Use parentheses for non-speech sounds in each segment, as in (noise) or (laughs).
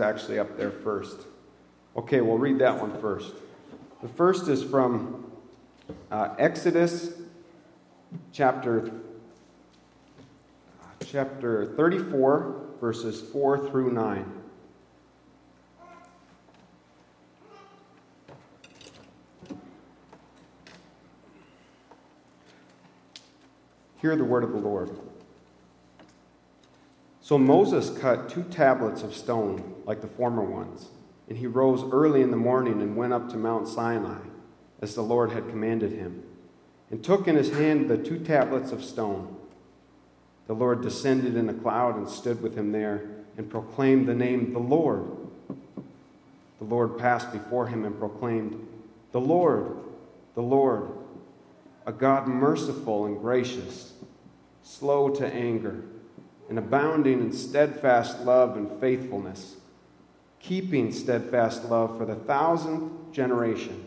actually up there first. Okay, we'll read that one first. The first is from uh, Exodus chapter, chapter 34, verses 4 through 9. Hear the word of the Lord. So Moses cut two tablets of stone like the former ones, and he rose early in the morning and went up to Mount Sinai, as the Lord had commanded him, and took in his hand the two tablets of stone. The Lord descended in a cloud and stood with him there, and proclaimed the name, the Lord. The Lord passed before him and proclaimed, The Lord, the Lord, a God merciful and gracious, slow to anger and abounding in steadfast love and faithfulness, keeping steadfast love for the thousandth generation,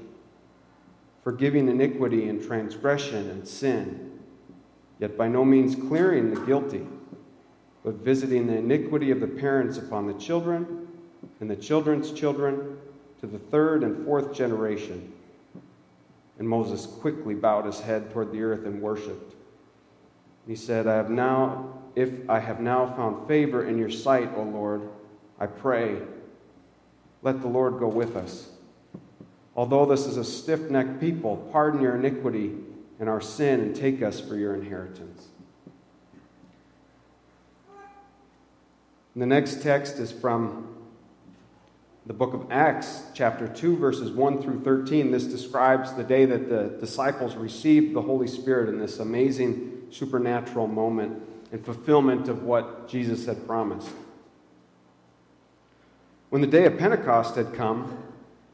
forgiving iniquity and transgression and sin, yet by no means clearing the guilty, but visiting the iniquity of the parents upon the children and the children's children to the third and fourth generation. And Moses quickly bowed his head toward the earth and worshiped. He said, I have now if I have now found favor in your sight, O Lord, I pray, let the Lord go with us. Although this is a stiff necked people, pardon your iniquity and our sin and take us for your inheritance. The next text is from the book of Acts, chapter 2, verses 1 through 13. This describes the day that the disciples received the Holy Spirit in this amazing supernatural moment and fulfillment of what Jesus had promised. When the day of Pentecost had come,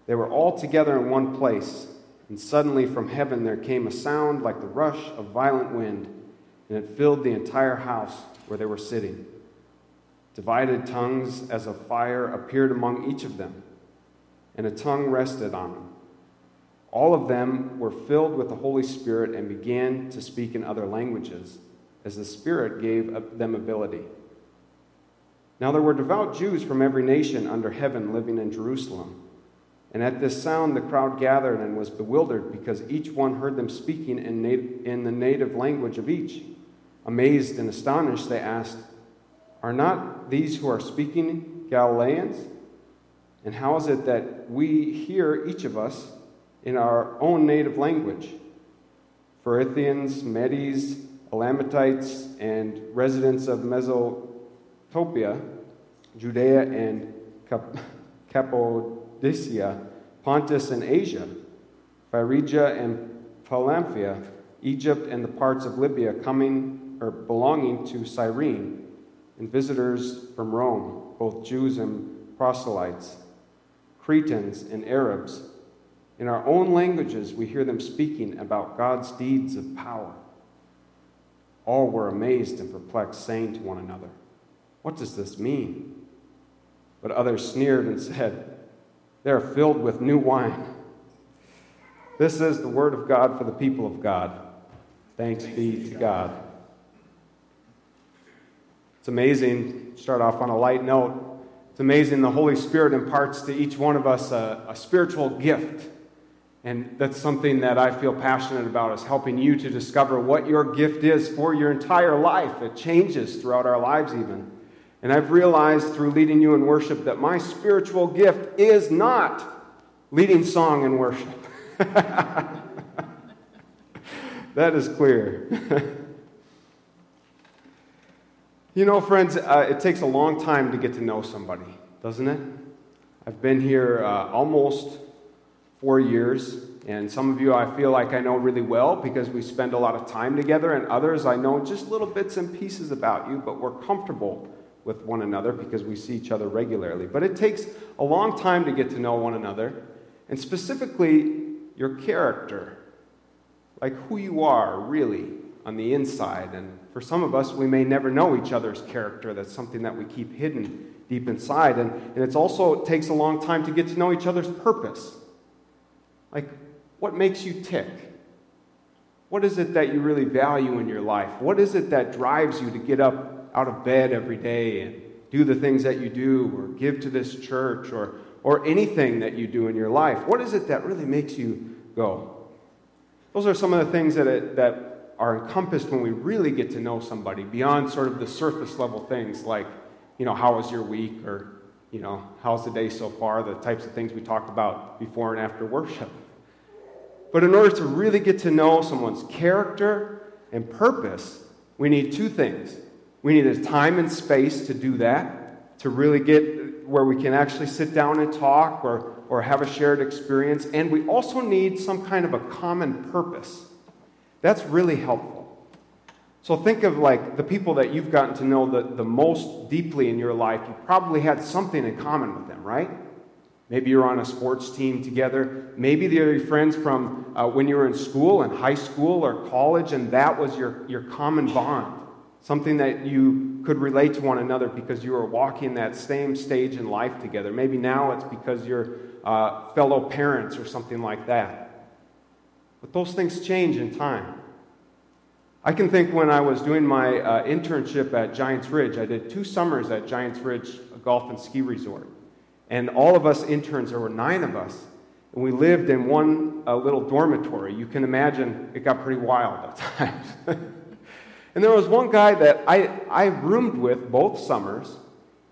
they were all together in one place, and suddenly from heaven there came a sound like the rush of violent wind, and it filled the entire house where they were sitting. Divided tongues as of fire appeared among each of them, and a tongue rested on them. All of them were filled with the Holy Spirit and began to speak in other languages as the Spirit gave them ability. Now there were devout Jews from every nation under heaven living in Jerusalem. And at this sound, the crowd gathered and was bewildered because each one heard them speaking in, nat- in the native language of each. Amazed and astonished, they asked, Are not these who are speaking Galileans? And how is it that we hear each of us in our own native language? Parthians, Medes, Elamites and residents of Mesopotamia, Judea and Cap- Cappadocia, Pontus and Asia, Phrygia and Pamphylia, Egypt and the parts of Libya coming or belonging to Cyrene, and visitors from Rome, both Jews and proselytes, Cretans and Arabs. In our own languages, we hear them speaking about God's deeds of power. All were amazed and perplexed, saying to one another, What does this mean? But others sneered and said, They are filled with new wine. This is the word of God for the people of God. Thanks be to God. It's amazing, start off on a light note. It's amazing the Holy Spirit imparts to each one of us a, a spiritual gift and that's something that I feel passionate about is helping you to discover what your gift is for your entire life. It changes throughout our lives, even. And I've realized through leading you in worship that my spiritual gift is not leading song and worship. (laughs) that is clear. (laughs) you know, friends, uh, it takes a long time to get to know somebody, doesn't it? I've been here uh, almost four years. And some of you I feel like I know really well because we spend a lot of time together, and others I know just little bits and pieces about you, but we're comfortable with one another because we see each other regularly. But it takes a long time to get to know one another, and specifically your character, like who you are really on the inside. And for some of us, we may never know each other's character. That's something that we keep hidden deep inside. And, and it's also it takes a long time to get to know each other's purpose. Like, what makes you tick? What is it that you really value in your life? What is it that drives you to get up out of bed every day and do the things that you do or give to this church or, or anything that you do in your life? What is it that really makes you go? Those are some of the things that, it, that are encompassed when we really get to know somebody beyond sort of the surface level things like, you know, how was your week or, you know, how's the day so far, the types of things we talked about before and after worship. But in order to really get to know someone's character and purpose, we need two things. We need a time and space to do that, to really get where we can actually sit down and talk or, or have a shared experience. And we also need some kind of a common purpose. That's really helpful. So think of like the people that you've gotten to know the, the most deeply in your life. You probably had something in common with them, right? Maybe you're on a sports team together. Maybe they're your friends from uh, when you were in school, in high school or college, and that was your, your common bond. Something that you could relate to one another because you were walking that same stage in life together. Maybe now it's because you're uh, fellow parents or something like that. But those things change in time. I can think when I was doing my uh, internship at Giants Ridge, I did two summers at Giants Ridge a Golf and Ski Resort. And all of us interns, there were nine of us, and we lived in one uh, little dormitory. You can imagine it got pretty wild at (laughs) times. and there was one guy that I, I roomed with both summers,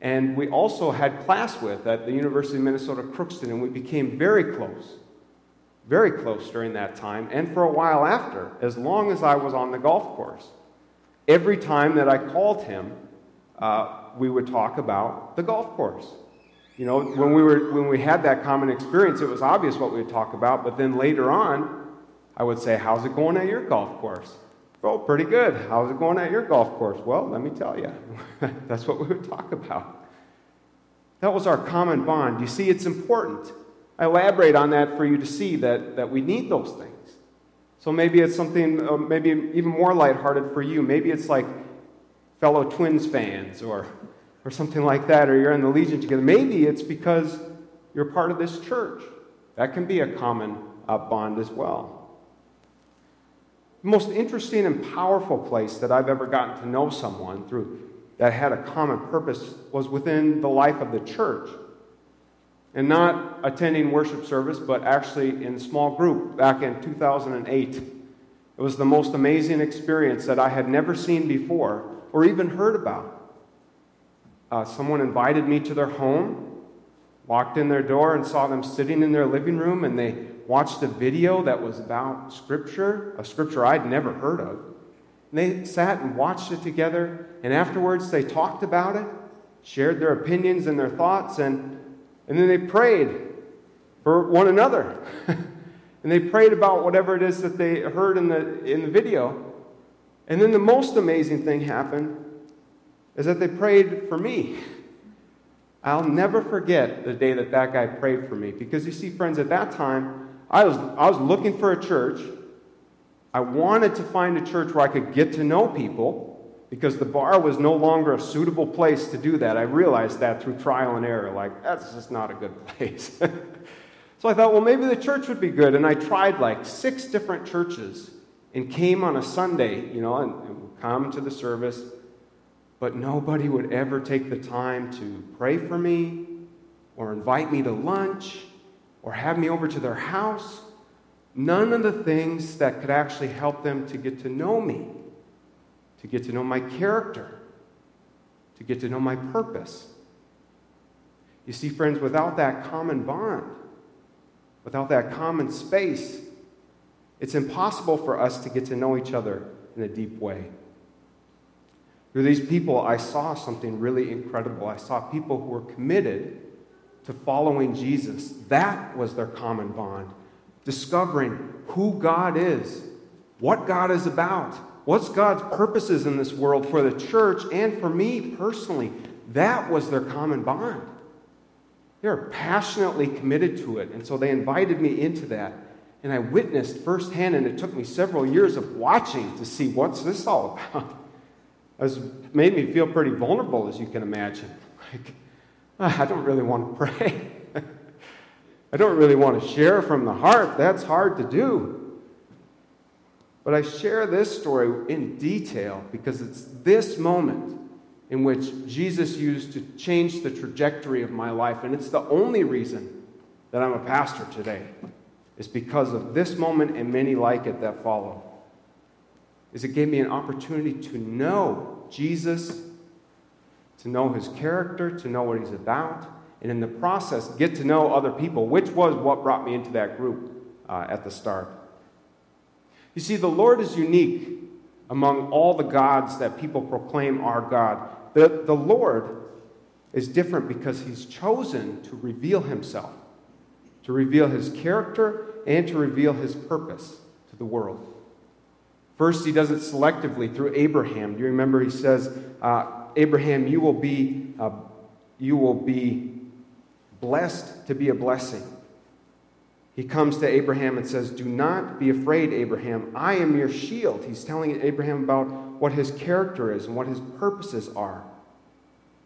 and we also had class with at the University of Minnesota Crookston, and we became very close. Very close during that time, and for a while after, as long as I was on the golf course. Every time that I called him, uh, we would talk about the golf course. You know, when we, were, when we had that common experience, it was obvious what we would talk about, but then later on, I would say, How's it going at your golf course? Oh, pretty good. How's it going at your golf course? Well, let me tell you. (laughs) That's what we would talk about. That was our common bond. You see, it's important. I elaborate on that for you to see that, that we need those things. So maybe it's something, uh, maybe even more lighthearted for you. Maybe it's like fellow Twins fans or or something like that, or you're in the Legion together. Maybe it's because you're part of this church. That can be a common uh, bond as well. The most interesting and powerful place that I've ever gotten to know someone through that had a common purpose was within the life of the church. And not attending worship service, but actually in small group back in 2008. It was the most amazing experience that I had never seen before or even heard about uh, someone invited me to their home, walked in their door and saw them sitting in their living room, and they watched a video that was about Scripture, a Scripture I'd never heard of. And they sat and watched it together, and afterwards they talked about it, shared their opinions and their thoughts, and, and then they prayed for one another. (laughs) and they prayed about whatever it is that they heard in the, in the video. And then the most amazing thing happened is that they prayed for me. I'll never forget the day that that guy prayed for me because you see, friends, at that time, I was, I was looking for a church. I wanted to find a church where I could get to know people because the bar was no longer a suitable place to do that. I realized that through trial and error. Like, that's just not a good (laughs) place. so I thought, well, maybe the church would be good. And I tried like six different churches and came on a Sunday, you know, and, and come to the service but nobody would ever take the time to pray for me or invite me to lunch or have me over to their house. None of the things that could actually help them to get to know me, to get to know my character, to get to know my purpose. You see, friends, without that common bond, without that common space, it's impossible for us to get to know each other in a deep way. Through these people, I saw something really incredible. I saw people who were committed to following Jesus. That was their common bond. Discovering who God is, what God is about, what's God's purposes in this world for the church and for me personally. That was their common bond. They were passionately committed to it. And so they invited me into that. And I witnessed firsthand, and it took me several years of watching to see what's this all about has made me feel pretty vulnerable, as you can imagine. Like, ah, I don't really want to pray. (laughs) I don't really want to share from the heart. That's hard to do. But I share this story in detail because it's this moment in which Jesus used to change the trajectory of my life. And it's the only reason that I'm a pastor today, is because of this moment and many like it that follow. Is it gave me an opportunity to know Jesus, to know his character, to know what he's about, and in the process, get to know other people, which was what brought me into that group uh, at the start. You see, the Lord is unique among all the gods that people proclaim are God. The, the Lord is different because he's chosen to reveal himself, to reveal his character, and to reveal his purpose to the world. First, he does it selectively through Abraham. Do you remember he says, uh, Abraham, you will be, uh, you will be blessed to be a blessing. He comes to Abraham and says, Do not be afraid, Abraham. I am your shield. He's telling Abraham about what his character is and what his purposes are.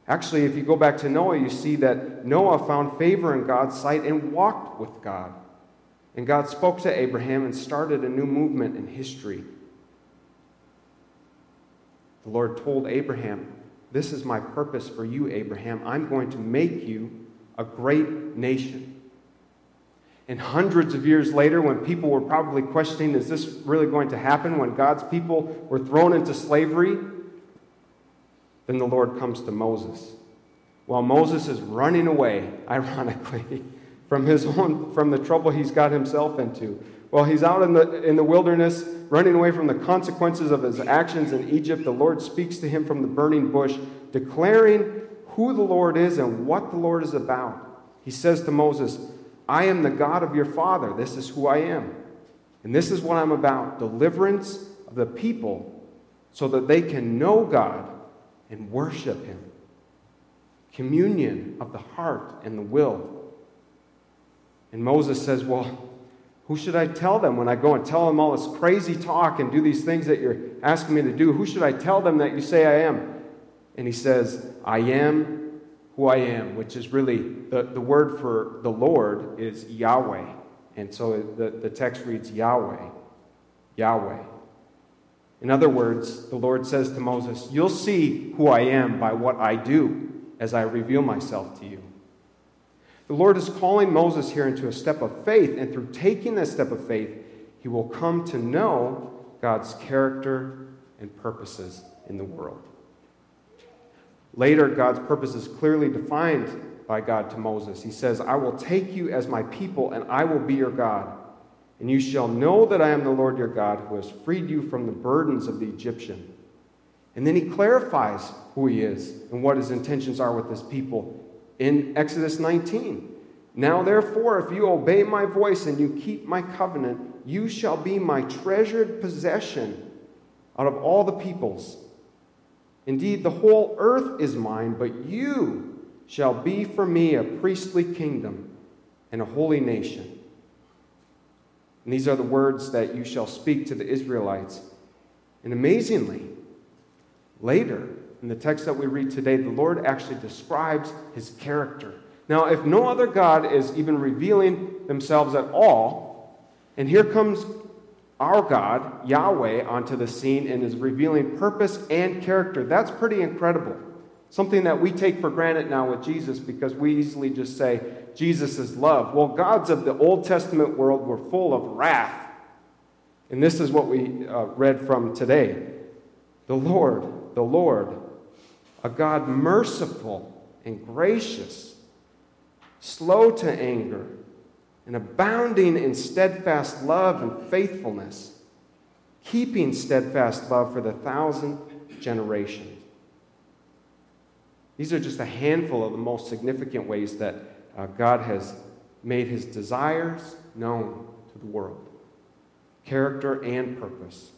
Actually, if you go back to Noah, you see that Noah found favor in God's sight and walked with God. And God spoke to Abraham and started a new movement in history. The Lord told Abraham, This is my purpose for you, Abraham. I'm going to make you a great nation. And hundreds of years later, when people were probably questioning, is this really going to happen? When God's people were thrown into slavery, then the Lord comes to Moses. While Moses is running away, (laughs) ironically, from his own, from the trouble he's got himself into. While he's out in the, in the wilderness, running away from the consequences of his actions in Egypt, the Lord speaks to him from the burning bush, declaring who the Lord is and what the Lord is about. He says to Moses, I am the God of your father. This is who I am. And this is what I'm about deliverance of the people so that they can know God and worship Him. Communion of the heart and the will. And Moses says, Well, who should I tell them when I go and tell them all this crazy talk and do these things that you're asking me to do? Who should I tell them that you say I am? And he says, I am who I am, which is really the, the word for the Lord is Yahweh. And so the, the text reads Yahweh, Yahweh. In other words, the Lord says to Moses, You'll see who I am by what I do as I reveal myself to you. The Lord is calling Moses here into a step of faith, and through taking that step of faith, he will come to know God's character and purposes in the world. Later, God's purpose is clearly defined by God to Moses. He says, I will take you as my people, and I will be your God. And you shall know that I am the Lord your God, who has freed you from the burdens of the Egyptian. And then he clarifies who he is and what his intentions are with his people in Exodus 19. Now, therefore, if you obey my voice and you keep my covenant, you shall be my treasured possession out of all the peoples Indeed, the whole earth is mine, but you shall be for me a priestly kingdom and a holy nation. And these are the words that you shall speak to the Israelites. And amazingly, later in the text that we read today, the Lord actually describes his character. Now, if no other God is even revealing themselves at all, and here comes our God, Yahweh, onto the scene and is revealing purpose and character. That's pretty incredible. Something that we take for granted now with Jesus because we easily just say, Jesus is love. Well, gods of the Old Testament world were full of wrath. And this is what we uh, read from today. The Lord, the Lord, a God merciful and gracious, slow to anger and abounding in steadfast love and faithfulness, keeping steadfast love for the thousandth generation. These are just a handful of the most significant ways that uh, God has made his desires known to the world character and purpose.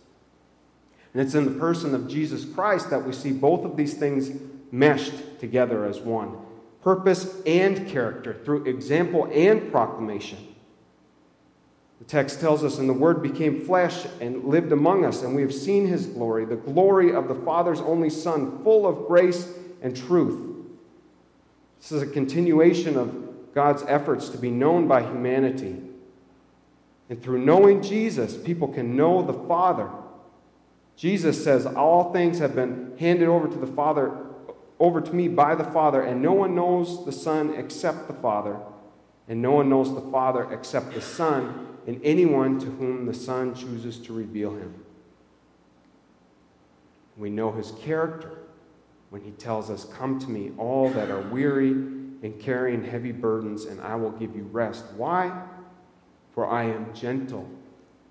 And it's in the person of Jesus Christ that we see both of these things meshed together as one purpose and character through example and proclamation. The text tells us, and the Word became flesh and lived among us, and we have seen his glory, the glory of the Father's only Son, full of grace and truth. This is a continuation of God's efforts to be known by humanity. And through knowing Jesus, people can know the Father. Jesus says, All things have been handed over to the Father over to me by the Father, and no one knows the Son except the Father, and no one knows the Father except the Son, and anyone to whom the Son chooses to reveal him. We know his character when he tells us, Come to me, all that are weary and carrying heavy burdens, and I will give you rest. Why? For I am gentle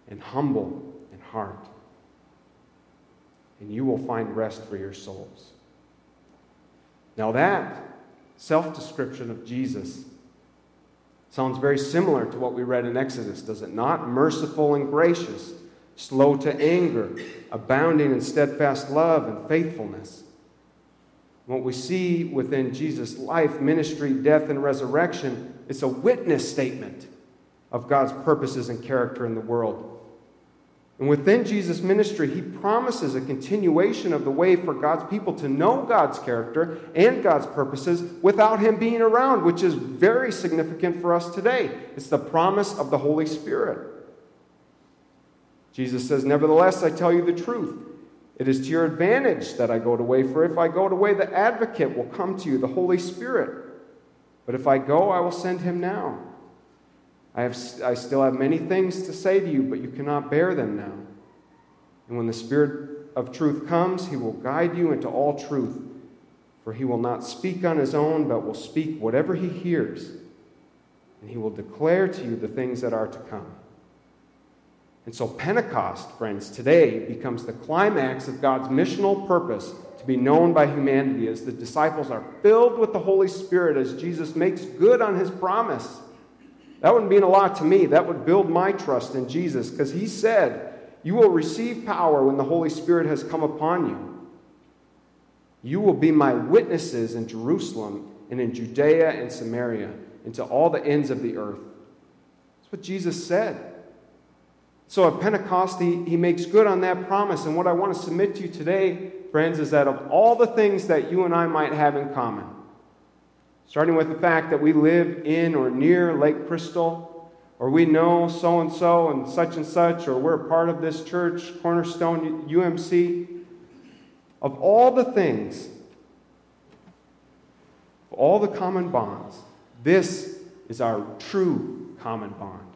and humble in heart, and you will find rest for your souls. Now, that self description of Jesus sounds very similar to what we read in Exodus, does it not? Merciful and gracious, slow to anger, abounding in steadfast love and faithfulness. What we see within Jesus' life, ministry, death, and resurrection is a witness statement of God's purposes and character in the world. And within Jesus' ministry, he promises a continuation of the way for God's people to know God's character and God's purposes without him being around, which is very significant for us today. It's the promise of the Holy Spirit. Jesus says, Nevertheless, I tell you the truth. It is to your advantage that I go away, for if I go away, the advocate will come to you, the Holy Spirit. But if I go, I will send him now. I, have, I still have many things to say to you, but you cannot bear them now. And when the Spirit of truth comes, he will guide you into all truth. For he will not speak on his own, but will speak whatever he hears. And he will declare to you the things that are to come. And so, Pentecost, friends, today becomes the climax of God's missional purpose to be known by humanity as the disciples are filled with the Holy Spirit as Jesus makes good on his promise. That wouldn't mean a lot to me. That would build my trust in Jesus because he said, You will receive power when the Holy Spirit has come upon you. You will be my witnesses in Jerusalem and in Judea and Samaria and to all the ends of the earth. That's what Jesus said. So at Pentecost, he, he makes good on that promise. And what I want to submit to you today, friends, is that of all the things that you and I might have in common, Starting with the fact that we live in or near Lake Crystal, or we know so and so and such and such, or we're part of this church, Cornerstone UMC. Of all the things, of all the common bonds, this is our true common bond.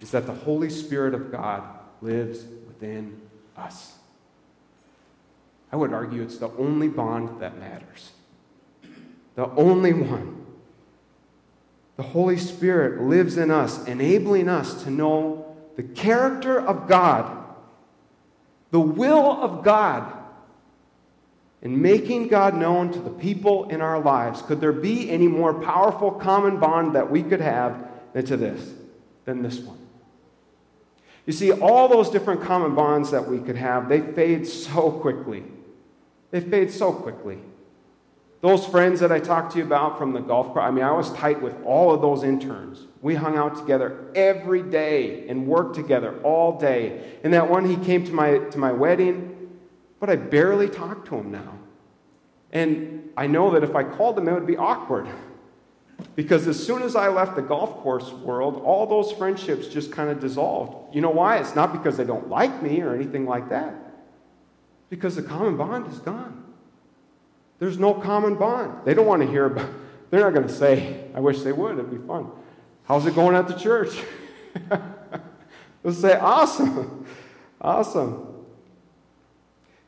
Is that the Holy Spirit of God lives within us. I would argue it's the only bond that matters the only one. The Holy Spirit lives in us, enabling us to know the character of God, the will of God, and making God known to the people in our lives. Could there be any more powerful common bond that we could have than to this, than this one? You see, all those different common bonds that we could have, they fade so quickly. They fade so quickly. Those friends that I talked to you about from the golf course, I mean, I was tight with all of those interns. We hung out together every day and worked together all day. And that one, he came to my, to my wedding, but I barely talk to him now. And I know that if I called him, it would be awkward. Because as soon as I left the golf course world, all those friendships just kind of dissolved. You know why? It's not because they don't like me or anything like that. Because the common bond is gone. There's no common bond. They don't want to hear about they're not going to say, I wish they would, it'd be fun. How's it going at the church? (laughs) They'll say, awesome, awesome.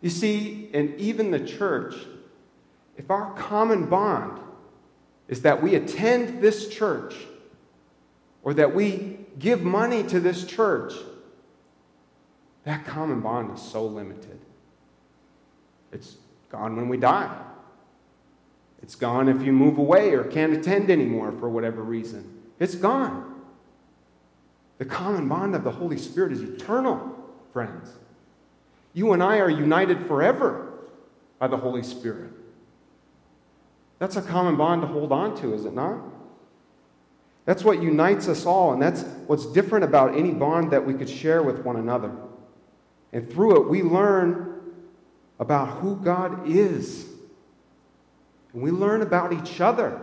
You see, and even the church, if our common bond is that we attend this church or that we give money to this church, that common bond is so limited. It's gone when we die. It's gone if you move away or can't attend anymore for whatever reason. It's gone. The common bond of the Holy Spirit is eternal, friends. You and I are united forever by the Holy Spirit. That's a common bond to hold on to, is it not? That's what unites us all, and that's what's different about any bond that we could share with one another. And through it, we learn about who God is and we learn about each other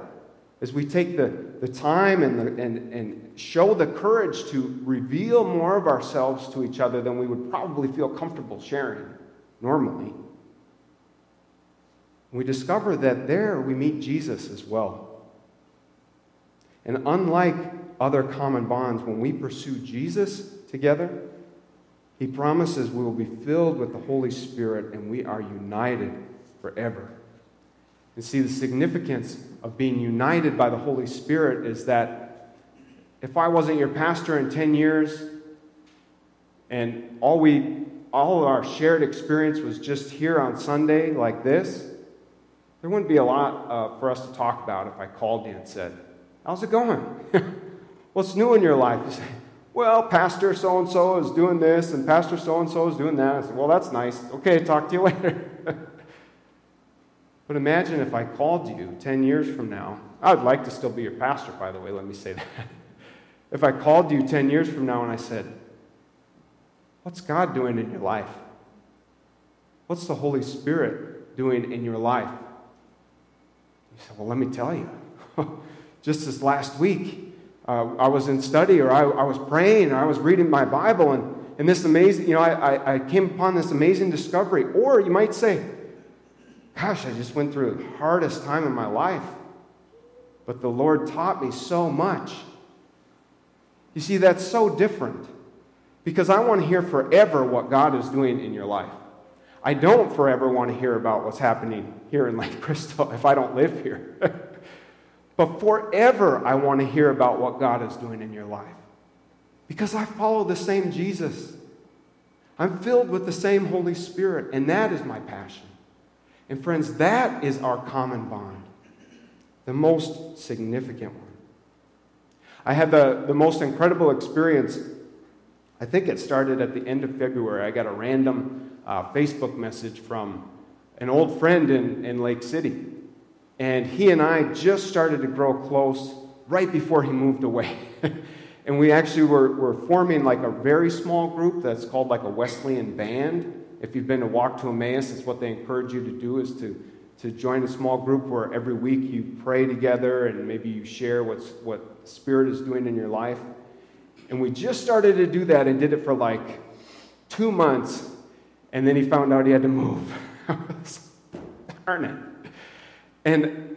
as we take the, the time and, the, and, and show the courage to reveal more of ourselves to each other than we would probably feel comfortable sharing normally. We discover that there we meet Jesus as well. And unlike other common bonds, when we pursue Jesus together, he promises we will be filled with the Holy Spirit and we are united forever. And see, the significance of being united by the Holy Spirit is that if I wasn't your pastor in 10 years and all we all our shared experience was just here on Sunday like this, there wouldn't be a lot uh, for us to talk about if I called you and said, How's it going? (laughs) What's new in your life? You say, Well, Pastor so and so is doing this, and Pastor so and so is doing that. I said, Well, that's nice. Okay, talk to you (laughs) later. But imagine if I called you 10 years from now. I would like to still be your pastor, by the way, let me say that. (laughs) if I called you 10 years from now and I said, What's God doing in your life? What's the Holy Spirit doing in your life? You said, Well, let me tell you. (laughs) Just this last week, uh, I was in study or I, I, was praying or I was reading my Bible and, and this amazing, you know, I, I, I came upon this amazing discovery. Or you might say, Gosh, I just went through the hardest time in my life. But the Lord taught me so much. You see, that's so different because I want to hear forever what God is doing in your life. I don't forever want to hear about what's happening here in Lake (laughs) Crystal if I don't live here. (laughs) but forever, I want to hear about what God is doing in your life because I follow the same Jesus. I'm filled with the same Holy Spirit, and that is my passion. And friends, that is our common bond, the most significant one. I had the, the most incredible experience I think it started at the end of February. I got a random uh, Facebook message from an old friend in, in Lake City. And he and I just started to grow close right before he moved away. (laughs) and we actually were, were forming like a very small group that's called like a Wesleyan band. If you've been to Walk to Emmaus, it's what they encourage you to do is to, to join a small group where every week you pray together and maybe you share what's, what the Spirit is doing in your life. And we just started to do that and did it for like two months. And then he found out he had to move. (laughs) Darn it. And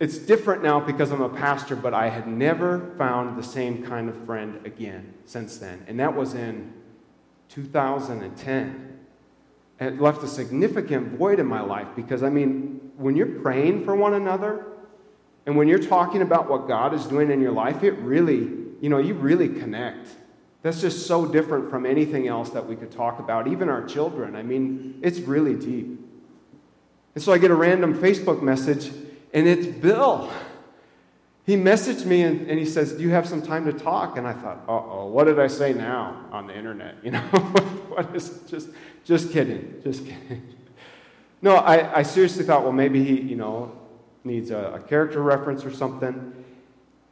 it's different now because I'm a pastor, but I had never found the same kind of friend again since then. And that was in 2010. It left a significant void in my life because, I mean, when you're praying for one another and when you're talking about what God is doing in your life, it really you know, you really connect. That's just so different from anything else that we could talk about, even our children. I mean, it's really deep. And so I get a random Facebook message, and it's Bill. He messaged me and, and he says, Do you have some time to talk? And I thought, uh oh, what did I say now on the internet? (laughs) You know, what is just just kidding, just kidding. (laughs) No, I, I seriously thought, well, maybe he, you know, needs a, a character reference or something.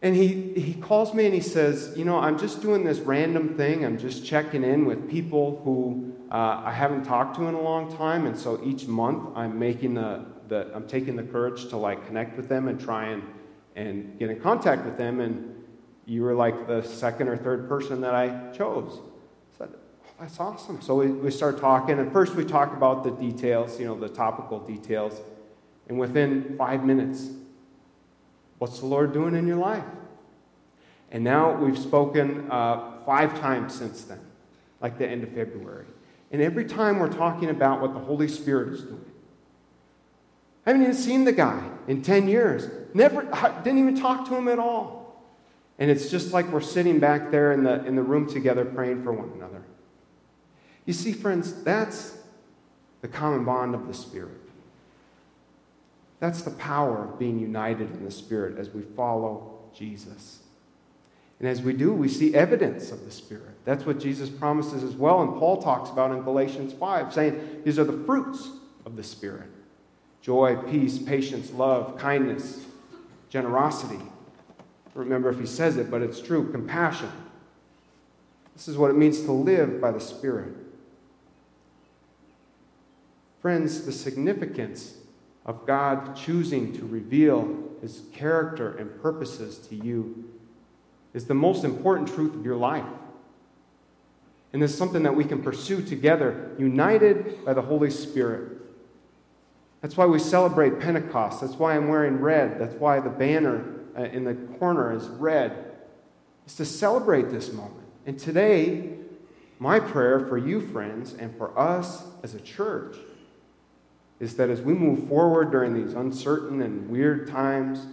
And he, he calls me and he says, You know, I'm just doing this random thing. I'm just checking in with people who uh, I haven't talked to in a long time. And so each month I'm making the, the, I'm taking the courage to like connect with them and try and, and get in contact with them. And you were like the second or third person that I chose. I said, oh, That's awesome. So we, we start talking. And first we talk about the details, you know, the topical details. And within five minutes, What's the Lord doing in your life? And now we've spoken uh, five times since then, like the end of February. And every time we're talking about what the Holy Spirit is doing. I haven't even seen the guy in 10 years. Never, didn't even talk to him at all. And it's just like we're sitting back there in the, in the room together praying for one another. You see, friends, that's the common bond of the Spirit. That's the power of being united in the Spirit as we follow Jesus. And as we do, we see evidence of the Spirit. That's what Jesus promises as well, and Paul talks about in Galatians 5, saying these are the fruits of the Spirit joy, peace, patience, love, kindness, generosity. Remember if he says it, but it's true compassion. This is what it means to live by the Spirit. Friends, the significance of God choosing to reveal his character and purposes to you is the most important truth of your life. And this is something that we can pursue together, united by the Holy Spirit. That's why we celebrate Pentecost. That's why I'm wearing red. That's why the banner uh, in the corner is red. It's to celebrate this moment. And today, my prayer for you, friends, and for us as a church is that as we move forward during these uncertain and weird times,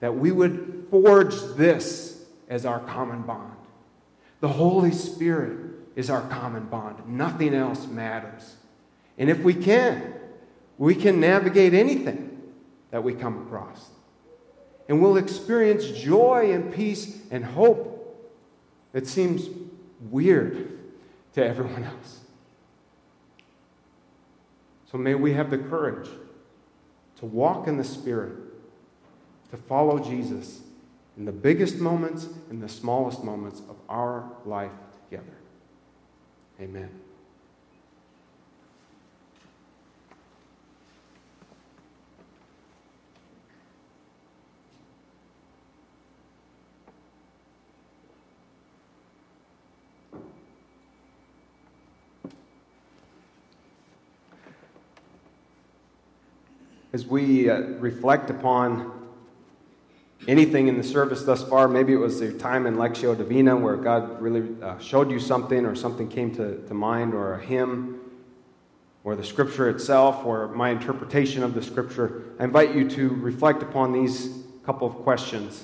that we would forge this as our common bond. The Holy Spirit is our common bond. Nothing else matters. And if we can, we can navigate anything that we come across. And we'll experience joy and peace and hope that seems weird to everyone else. So may we have the courage to walk in the Spirit, to follow Jesus in the biggest moments and the smallest moments of our life together. Amen. As we uh, reflect upon anything in the service thus far, maybe it was the time in Lectio Divina where God really uh, showed you something or something came to, to mind, or a hymn, or the scripture itself, or my interpretation of the scripture. I invite you to reflect upon these couple of questions.